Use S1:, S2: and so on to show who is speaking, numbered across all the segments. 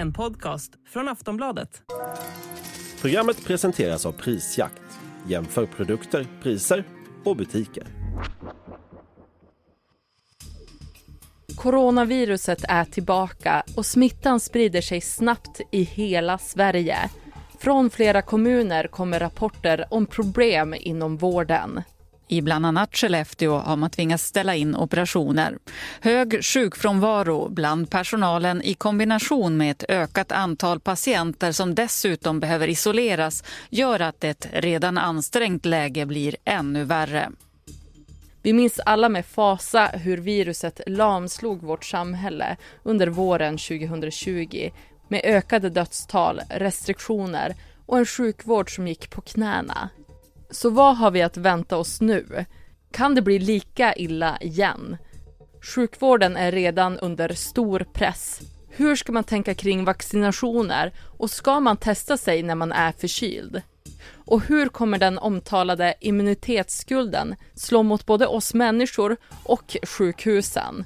S1: En podcast från Aftonbladet.
S2: Programmet presenteras av Prisjakt. Jämför produkter, priser och butiker.
S3: Coronaviruset är tillbaka och smittan sprider sig snabbt i hela Sverige. Från flera kommuner kommer rapporter om problem inom vården.
S4: I bland annat Skellefteå har man tvingats ställa in operationer. Hög sjukfrånvaro bland personalen i kombination med ett ökat antal patienter som dessutom behöver isoleras gör att ett redan ansträngt läge blir ännu värre.
S3: Vi minns alla med fasa hur viruset lamslog vårt samhälle under våren 2020 med ökade dödstal, restriktioner och en sjukvård som gick på knäna. Så vad har vi att vänta oss nu? Kan det bli lika illa igen? Sjukvården är redan under stor press. Hur ska man tänka kring vaccinationer och ska man testa sig när man är förkyld? Och hur kommer den omtalade immunitetsskulden slå mot både oss människor och sjukhusen?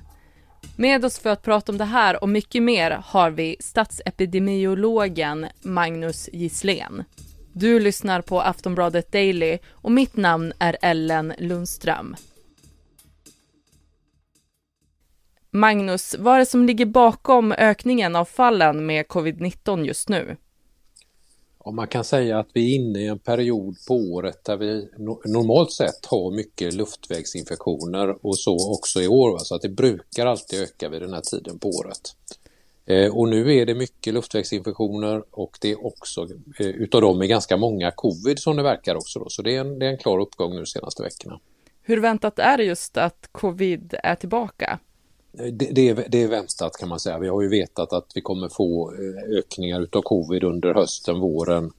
S3: Med oss för att prata om det här och mycket mer har vi statsepidemiologen Magnus Gisslén. Du lyssnar på Aftonbladet Daily och mitt namn är Ellen Lundström. Magnus, vad är det som ligger bakom ökningen av fallen med covid-19 just nu?
S5: Och man kan säga att vi är inne i en period på året där vi normalt sett har mycket luftvägsinfektioner och så också i år. Så att det brukar alltid öka vid den här tiden på året. Eh, och nu är det mycket luftvägsinfektioner och det är också eh, utav dem är ganska många covid som det verkar också. Då. Så det är, en, det är en klar uppgång nu de senaste veckorna.
S3: Hur väntat är det just att covid är tillbaka?
S5: Eh, det, det, är, det är väntat kan man säga. Vi har ju vetat att vi kommer få ökningar utav covid under hösten, våren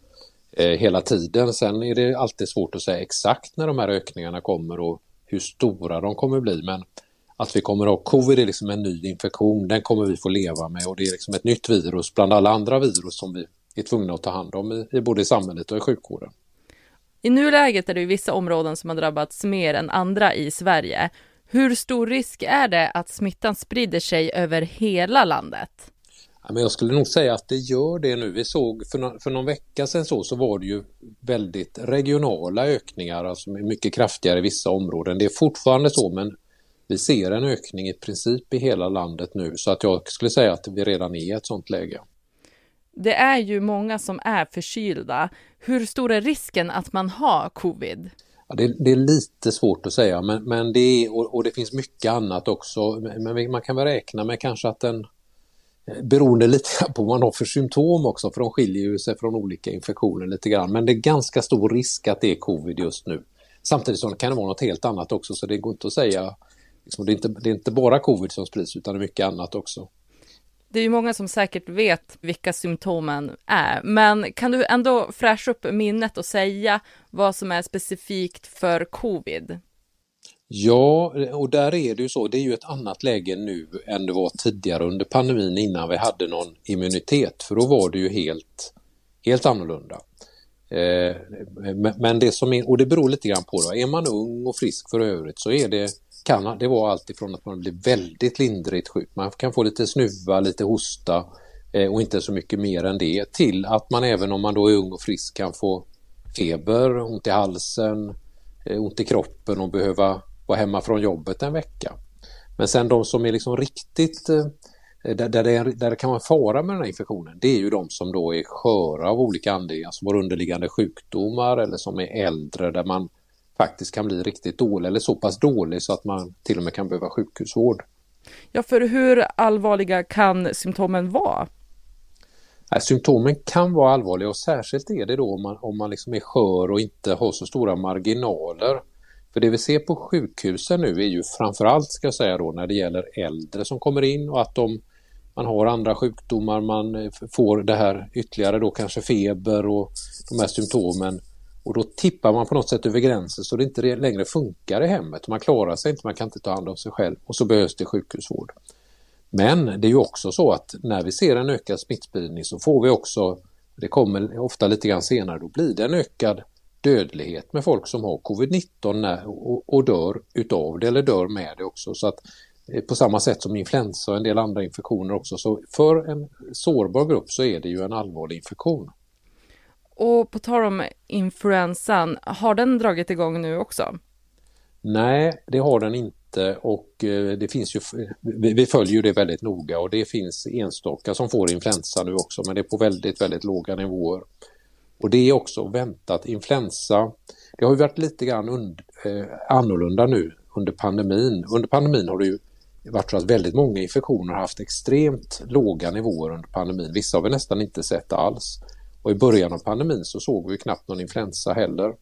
S5: hela tiden. Sen är det alltid svårt att säga exakt när de här ökningarna kommer och hur stora de kommer bli. Men att vi kommer att ha covid är liksom en ny infektion, den kommer vi få leva med och det är liksom ett nytt virus bland alla andra virus som vi är tvungna att ta hand om i, i både i samhället och i sjukvården.
S3: I nuläget är det vissa områden som har drabbats mer än andra i Sverige. Hur stor risk är det att smittan sprider sig över hela landet?
S5: Ja, men jag skulle nog säga att det gör det nu. Vi såg för, no för någon vecka sedan så, så var det ju väldigt regionala ökningar, alltså mycket kraftigare i vissa områden. Det är fortfarande så, men vi ser en ökning i princip i hela landet nu så att jag skulle säga att vi redan är i ett sådant läge.
S3: Det är ju många som är förkylda. Hur stor är risken att man har covid?
S5: Ja, det, det, är lite svårt att säga men, men det är, och, och, det finns mycket annat också. Men man kan väl räkna med kanske att den eh, beroende lite på vad man har för symptom också för de skiljer ju sig från olika infektioner lite grann. Men det är ganska stor risk att det är covid just nu. Samtidigt som det kan vara något helt annat också så det går inte att säga Liksom, det, är inte, det är inte bara covid som sprids utan det är mycket annat också.
S3: Det är ju många som säkert vet vilka symptomen är, men kan du ändå fräscha upp minnet och säga vad som är specifikt för covid?
S5: Ja, och där är det ju så, det är ju ett annat läge nu än det var tidigare under pandemin innan vi hade någon immunitet, för då var det ju helt, helt annorlunda. Eh, men det som är, och det beror lite grann på då, är man ung och frisk för övrigt så är det kan det var alltifrån att man blir väldigt lindrigt sjuk, man kan få lite snuva, lite hosta eh, och inte så mycket mer än det, till att man även om man då är ung och frisk kan få feber, ont i halsen, eh, ont i kroppen och behöva vara hemma från jobbet en vecka. Men sen de som är liksom riktigt eh, där, där, det där det kan vara fara med den här infektionen, det är ju de som då är sköra av olika anledningar, som har underliggande sjukdomar eller som är äldre där man faktiskt kan bli riktigt dålig eller så pass dålig så att man till och med kan behöva sjukhusvård.
S3: Ja, för hur allvarliga kan symptomen vara?
S5: Symptomen kan vara allvarliga och särskilt är det då om man, om man liksom är skör och inte har så stora marginaler. För det vi ser på sjukhusen nu är ju framförallt ska jag säga då när det gäller äldre som kommer in och att de, man har andra sjukdomar, man får det här ytterligare då kanske feber och de här symptomen och då tippar man på något sätt över gränsen så det inte längre funkar i hemmet. Man klarar sig inte, man kan inte ta hand om sig själv och så behövs det sjukhusvård. Men det är ju också så att när vi ser en ökad smittspridning så får vi också, det kommer ofta lite grann senare, då blir det en ökad dödlighet med folk som har covid-19 och, dör utav det eller dör med det också. Så att eh, på samma sätt som influensa och en del andra infektioner också. Så för en sårbar grupp så är det ju en allvarlig infektion.
S3: Och på tal om influensan, har den dragit igång nu också?
S5: Nej, det har den inte och eh, det finns ju, vi följer ju det väldigt noga och det finns enstaka som får influensa nu också men det är på väldigt, väldigt låga nivåer. Och det är också väntat. Influensa, det har ju varit lite grann und, eh, annorlunda nu under pandemin. Under pandemin har det ju varit så att väldigt många infektioner har haft extremt låga nivåer under pandemin. Vissa har vi nästan inte sett alls. Och i början av pandemin så såg vi knappt någon influensa heller.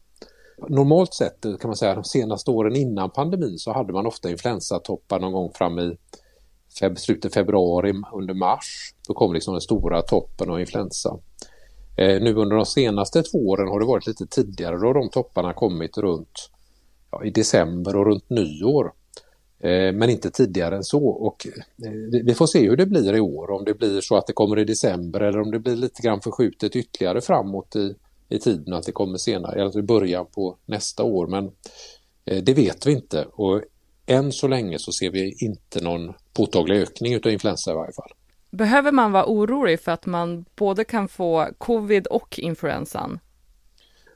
S5: Normalt sett kan man säga de senaste åren innan pandemin så hade man ofta influensatoppar någon gång fram i feb slutet februari under mars. Då kom liksom den stora toppen av influensa. Eh, nu under de senaste två åren har det varit lite tidigare då de topparna kommit runt ja, i december och runt nyår. Eh, men inte tidigare än så och eh, vi får se hur det blir i år, om det blir så att det kommer i december eller om det blir lite grann förskjutet ytterligare framåt i, i tiden, att det kommer senare, eller i början på nästa år. Men eh, det vet vi inte och än så länge så ser vi inte någon påtaglig ökning utav influensa i varje fall.
S3: Behöver man vara orolig för att man både kan få covid och influensan?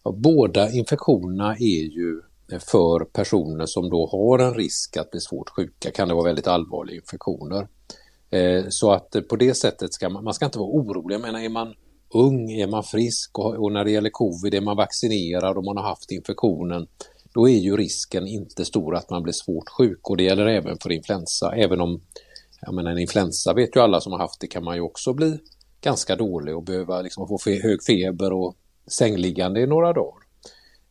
S5: Ja, båda infektionerna är ju för personer som då har en risk att bli svårt sjuka kan det vara väldigt allvarliga infektioner. Eh, så att eh, på det sättet ska man, man ska inte vara orolig. Jag menar, är man ung, är man frisk och, och när det gäller covid är man vaccinerad och man har haft infektionen då är ju risken inte stor att man blir svårt sjuk och det gäller även för influensa. Även om jag menar, en influensa vet ju alla som har haft det kan man ju också bli ganska dålig och behöva liksom få hög feber och sängliggande i några dagar.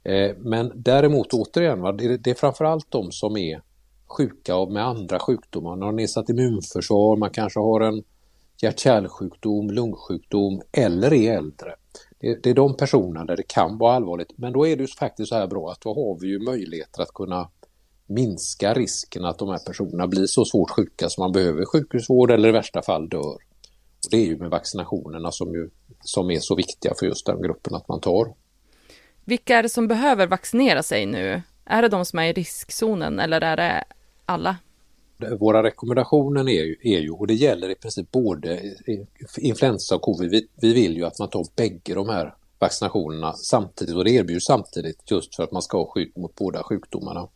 S5: Eh, men däremot återigen, va, det, är framförallt de som är sjuka med andra sjukdomar. Man har nedsatt immunförsvar, man kanske har en hjärt-kärlsjukdom, lungsjukdom eller är äldre. Det, det, är de personerna där det kan vara allvarligt. Men då är det ju faktiskt så här bra att då har vi ju möjligheter att kunna minska risken att de här personerna blir så svårt sjuka som man behöver sjukhusvård eller i värsta fall dör. Och Det är ju med vaccinationerna som, ju, som är så viktiga för just den gruppen att man tar.
S3: Vilka är det som behöver vaccinera sig nu? Är det de som är i riskzonen eller är det alla?
S5: Våra rekommendationer är ju, är ju, och det gäller i princip både influensa och covid, vi, vi vill ju att man tar bägge de här vaccinationerna samtidigt och det erbjuds samtidigt just för att man ska ha skydd mot båda sjukdomarna.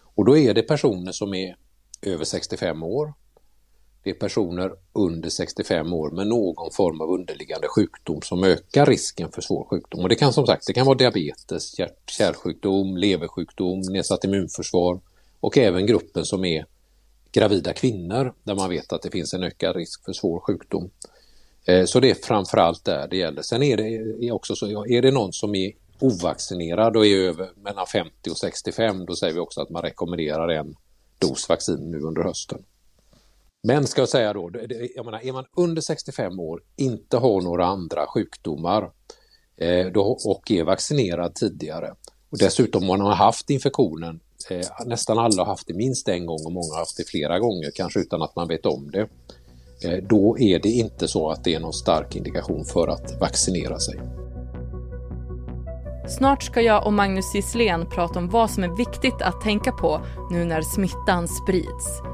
S5: Och då är det personer som är över 65 år. Det är personer under 65 år med någon form av underliggande sjukdom som ökar risken för svår sjukdom. Och det kan som sagt det kan vara diabetes, hjärt-kärlsjukdom, leversjukdom, nedsatt immunförsvar och även gruppen som är gravida kvinnor där man vet att det finns en ökad risk för svår sjukdom. Eh, så det är framförallt där det gäller. Sen är det också så, är det någon som är ovaccinerad och är över mellan 50 och 65, då säger vi också att man rekommenderar en dos vaccin nu under hösten. Men ska jag säga då, jag menar, är man under 65 år, inte har några andra sjukdomar eh, då, och är vaccinerad tidigare och dessutom man har haft infektionen, eh, nästan alla har haft det minst en gång och många har haft det flera gånger, kanske utan att man vet om det. Eh, då är det inte så att det är någon stark indikation för att vaccinera sig.
S3: Snart ska jag och Magnus Gisslén prata om vad som är viktigt att tänka på nu när smittan sprids.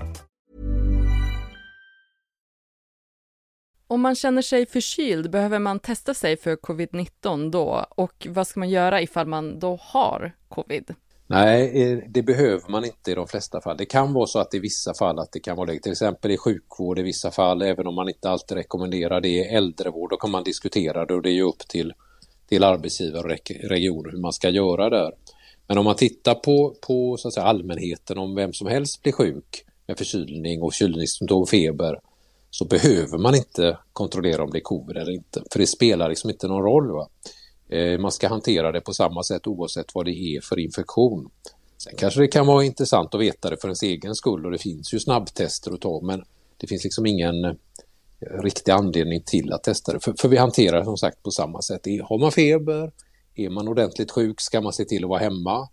S3: Om man känner sig förkyld, behöver man testa sig för covid-19 då? Och vad ska man göra ifall man då har covid?
S5: Nej, eh, det behöver man inte i de flesta fall. Det kan vara så att i vissa fall att det kan vara läge. Till exempel i sjukvård i vissa fall, även om man inte alltid rekommenderar det. I äldrevård, då kan man diskutera det och det är ju upp till, till arbetsgivare och regioner hur man ska göra där. Men om man tittar på, på så att säga, allmänheten, om vem som helst blir sjuk med förkylning och kylningssymtom och feber, så behöver man inte kontrollera om det är covid eller inte. För det spelar liksom inte någon roll. Va? Eh, man ska hantera det på samma sätt oavsett vad det är för infektion. Sen kanske det kan vara intressant att veta det för ens egen skull och det finns ju snabbtester att ta men det finns liksom ingen eh, riktig anledning till att testa det. För, för vi hanterar det som sagt på samma sätt. Har man feber, är man ordentligt sjuk ska man se till att vara hemma.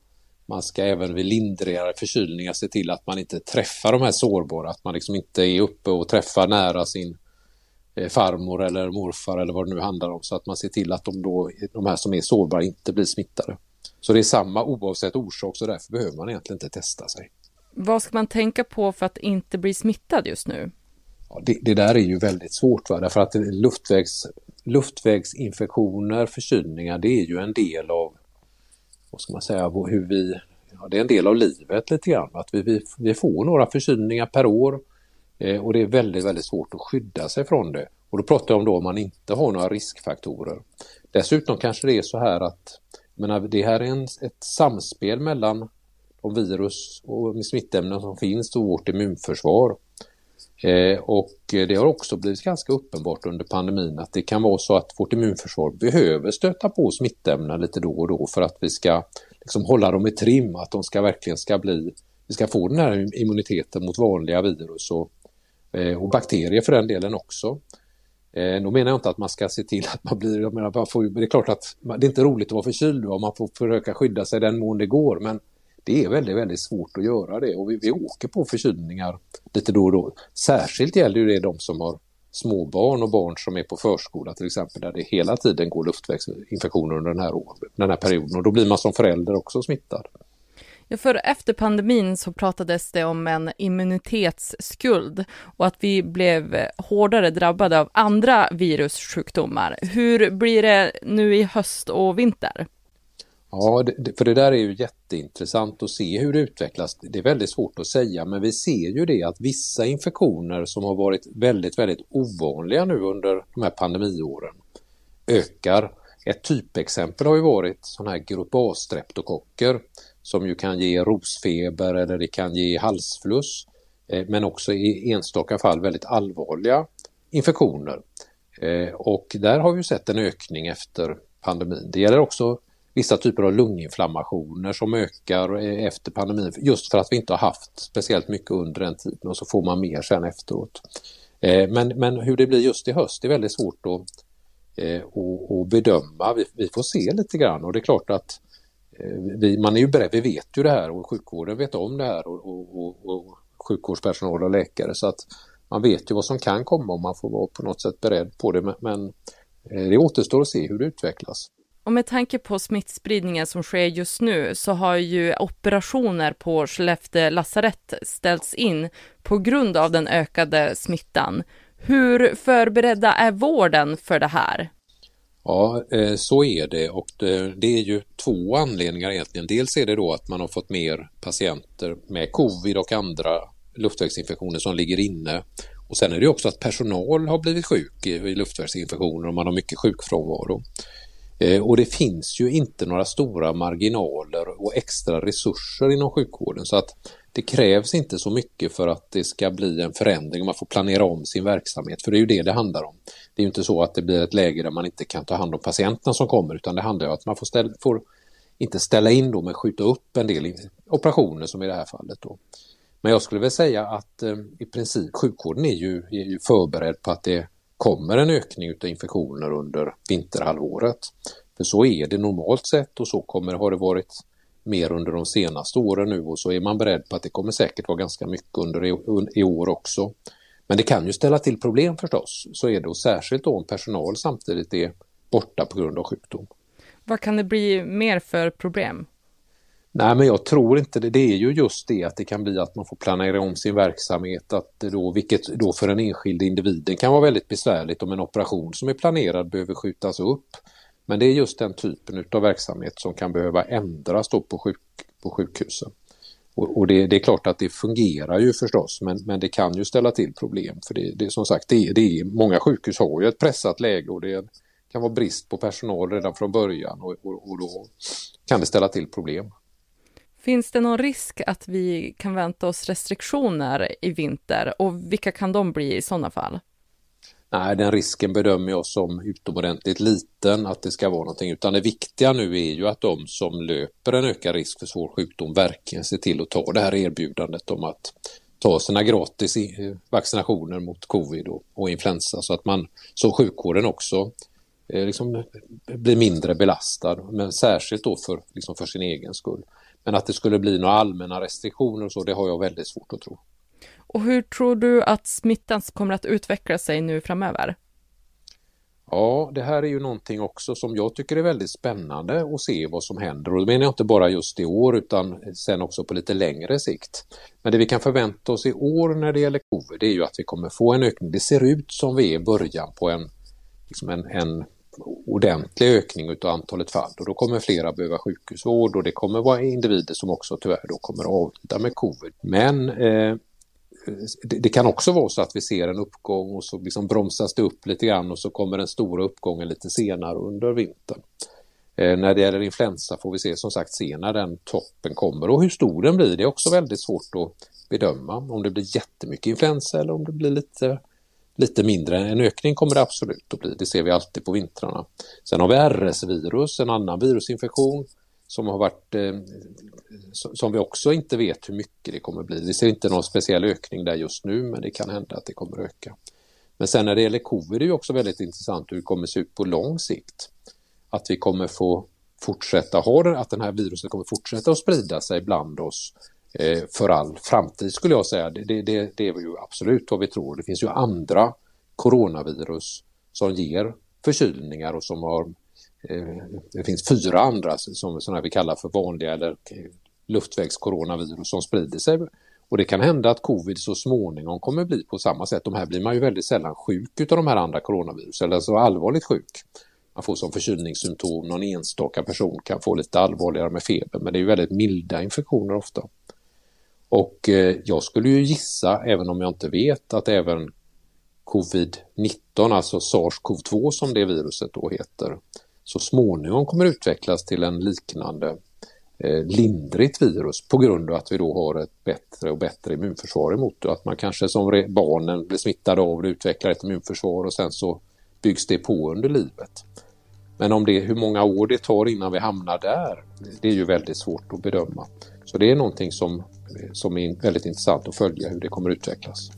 S5: Man ska även vid lindrigare förkylningar se till att man inte träffar de här sårbara, att man liksom inte är uppe och träffar nära sin eh, farmor eller morfar eller vad det nu handlar om så att man ser till att de, då, de här som är sårbara inte blir smittade. Så det är samma oavsett orsak så därför behöver man egentligen inte testa sig.
S3: Vad ska man tänka på för att inte bli smittad just nu?
S5: Ja, det, det, där är ju väldigt svårt va? därför att luftvägs, luftvägsinfektioner, förkylningar, det är ju en del av vad ska man säga, hur vi, ja, det är en del av livet lite grann. Att vi, vi, vi får några förkylningar per år eh, och det är väldigt, väldigt svårt att skydda sig från det. Och då pratar jag om då om man inte har några riskfaktorer. Dessutom kanske det är så här att menar, det här är en, ett samspel mellan de virus och smittämnen som finns och vårt immunförsvar. Eh, och det har också blivit ganska uppenbart under pandemin att det kan vara så att vårt immunförsvar behöver stöta på smittämnen lite då och då för att vi ska liksom hålla dem i trim, att de ska verkligen ska bli, vi ska få den här immuniteten mot vanliga virus och, eh, och bakterier för den delen också. Eh, då menar jag inte att man ska se till att man blir, jag menar, man får, det är klart att det är inte roligt att vara förkyld och man får försöka skydda sig den mån det går men det är väldigt, väldigt svårt att göra det och vi, vi åker på förkylningar lite då och då. Särskilt gäller det de som har småbarn och barn som är på förskola till exempel där det hela tiden går luftvägsinfektioner under den här, den här perioden och då blir man som förälder också smittad.
S3: Ja, för efter pandemin så pratades det om en immunitetsskuld och att vi blev hårdare drabbade av andra virussjukdomar. Hur blir det nu i höst och vinter?
S5: Ja, för det där är ju jätteintressant att se hur det utvecklas. Det är väldigt svårt att säga, men vi ser ju det att vissa infektioner som har varit väldigt, väldigt ovanliga nu under de här pandemiåren ökar. Ett typexempel har ju varit sådana här grupp A-streptokocker som ju kan ge rosfeber eller det kan ge halsfluss, eh, men också i enstaka fall väldigt allvarliga infektioner. Eh, och där har vi sett en ökning efter pandemin. Det gäller också vissa typer av lunginflammationer som ökar efter pandemin just för att vi inte har haft speciellt mycket under den tiden och så får man mer sen efteråt. Eh, men, men hur det blir just i höst är väldigt svårt eh, att, att, bedöma. Vi, vi, får se lite grann och det är klart att eh, vi, man är ju beredd, vi vet ju det här och sjukvården vet om det här och, och, och, och sjukvårdspersonal och läkare så att man vet ju vad som kan komma och man får vara på något sätt beredd på det men, men det återstår att se hur det utvecklas.
S3: Och med tanke på smittspridningen som sker just nu så har ju operationer på Skellefteå lasarett ställts in på grund av den ökade smittan. Hur förberedda är vården för det här?
S5: Ja, eh, så är det och eh, det är ju två anledningar egentligen. Dels är det då att man har fått mer patienter med covid och andra luftvägsinfektioner som ligger inne. Och sen är det också att personal har blivit sjuk i luftvägsinfektioner och man har mycket sjukfrånvaro. Eh, och det finns ju inte några stora marginaler och extra resurser inom sjukvården så att det krävs inte så mycket för att det ska bli en förändring. Man får planera om sin verksamhet, för det är ju det det handlar om. Det är ju inte så att det blir ett läge där man inte kan ta hand om patienterna som kommer, utan det handlar om att man får, ställa, får inte ställa in då, men skjuta upp en del operationer som i det här fallet. Då. Men jag skulle väl säga att eh, i princip sjukvården är ju, är ju förberedd på att det kommer en ökning av infektioner under vinterhalvåret. För så är det normalt sett och så kommer, har det varit mer under de senaste åren nu och så är man beredd på att det kommer säkert vara ganska mycket under i, i år också. Men det kan ju ställa till problem förstås, så är det och särskilt om personal samtidigt är borta på grund av sjukdom.
S3: Vad kan det bli mer för problem?
S5: Nej, men jag tror inte det. Det är ju just det att det kan bli att man får planera om sin verksamhet, att då, vilket då för den enskilde individen kan vara väldigt besvärligt om en operation som är planerad behöver skjutas upp. Men det är just den typen av verksamhet som kan behöva ändras då på, sjuk, på sjukhusen. Och, och det, det, är klart att det fungerar ju förstås, men, men det kan ju ställa till problem. För det, det som sagt, det, det är, många sjukhus har ju ett pressat läge och det kan vara brist på personal redan från början och, och, och då kan det ställa till problem.
S3: Finns det någon risk att vi kan vänta oss restriktioner i vinter och vilka kan de bli i sådana fall?
S5: Nej, den risken bedömer jag som utomordentligt liten att det ska vara någonting, utan det viktiga nu är ju att de som löper en ökad risk för svår sjukdom verkligen ser till att ta det här erbjudandet om att ta sina gratis vaccinationer mot covid och, och influensa så att man som sjukvården också eh, liksom blir mindre belastad, men särskilt då för, liksom för sin egen skull. Men att det skulle bli några allmänna restriktioner och så, det har jag väldigt svårt att tro.
S3: Och hur tror du att smittan kommer att utveckla sig nu framöver?
S5: Ja, det här är ju någonting också som jag tycker är väldigt spännande att se vad som händer. Och det menar jag inte bara just i år utan sen också på lite längre sikt. Men det vi kan förvänta oss i år när det gäller covid det är ju att vi kommer få en ökning. Det ser ut som vi är i början på en, liksom en, en ordentlig ökning av antalet fall och då kommer flera behöva sjukhusvård och det kommer vara individer som också tyvärr då kommer att avlida med covid. Men eh, det, det, kan också vara så att vi ser en uppgång och så liksom bromsas det upp lite grann och så kommer den stora uppgången lite senare under vintern. Eh, när det gäller influensa får vi se som sagt se när den toppen kommer och hur stor den blir det är också väldigt svårt att bedöma. Om det blir jättemycket influensa eller om det blir lite, lite mindre. En ökning kommer det absolut att bli, det ser vi alltid på vintrarna. Sen har vi RS-virus, en annan virusinfektion som har varit eh, som vi också inte vet hur mycket det kommer bli. Vi ser inte någon speciell ökning där just nu men det kan hända att det kommer öka. Men sen när det gäller covid är det också väldigt intressant hur det kommer se ut på lång sikt. Att vi kommer få fortsätta ha det, att den här viruset kommer fortsätta att sprida sig bland oss Eh, för all framtid skulle jag säga. Det, det, det, det är ju absolut vad vi tror. Det finns ju andra coronavirus som ger förkylningar och som har Eh, det finns fyra andra som sådana vi kallar för vanliga eller eh, luftvägscoronavirus, som sprider sig. Och det kan hända att covid så småningom kommer bli på samma sätt. De här blir man ju väldigt sällan sjuk av de här andra coronavirusen, eller så allvarligt sjuk. Man får som förkylningssymptom, någon enstaka person kan få lite allvarligare med feber, men det är ju väldigt milda infektioner ofta. Och eh, jag skulle ju gissa, även om jag inte vet, att även covid-19, alltså sars-cov-2 som det viruset då heter, så småningom kommer utvecklas till en liknande eh, lindrigt virus på grund av att vi då har ett bättre och bättre immunförsvar emot det. Att man kanske som barnen blir smittade av det utvecklar ett immunförsvar och sen så byggs det på under livet. Men om det, hur många år det tar innan vi hamnar där, det är ju väldigt svårt att bedöma. Så det är någonting som, som är väldigt intressant att följa hur det kommer utvecklas.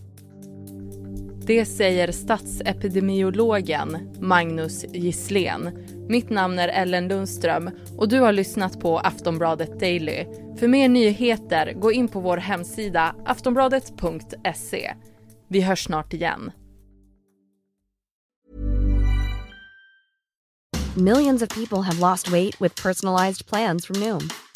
S3: Det säger statsepidemiologen Magnus Gisslén. Mitt namn är Ellen Lundström och du har lyssnat på Aftonbladet Daily. För mer nyheter, gå in på vår hemsida aftonbladet.se. Vi hörs snart igen.
S6: Millions of people have lost weight with personalized plans from Noom.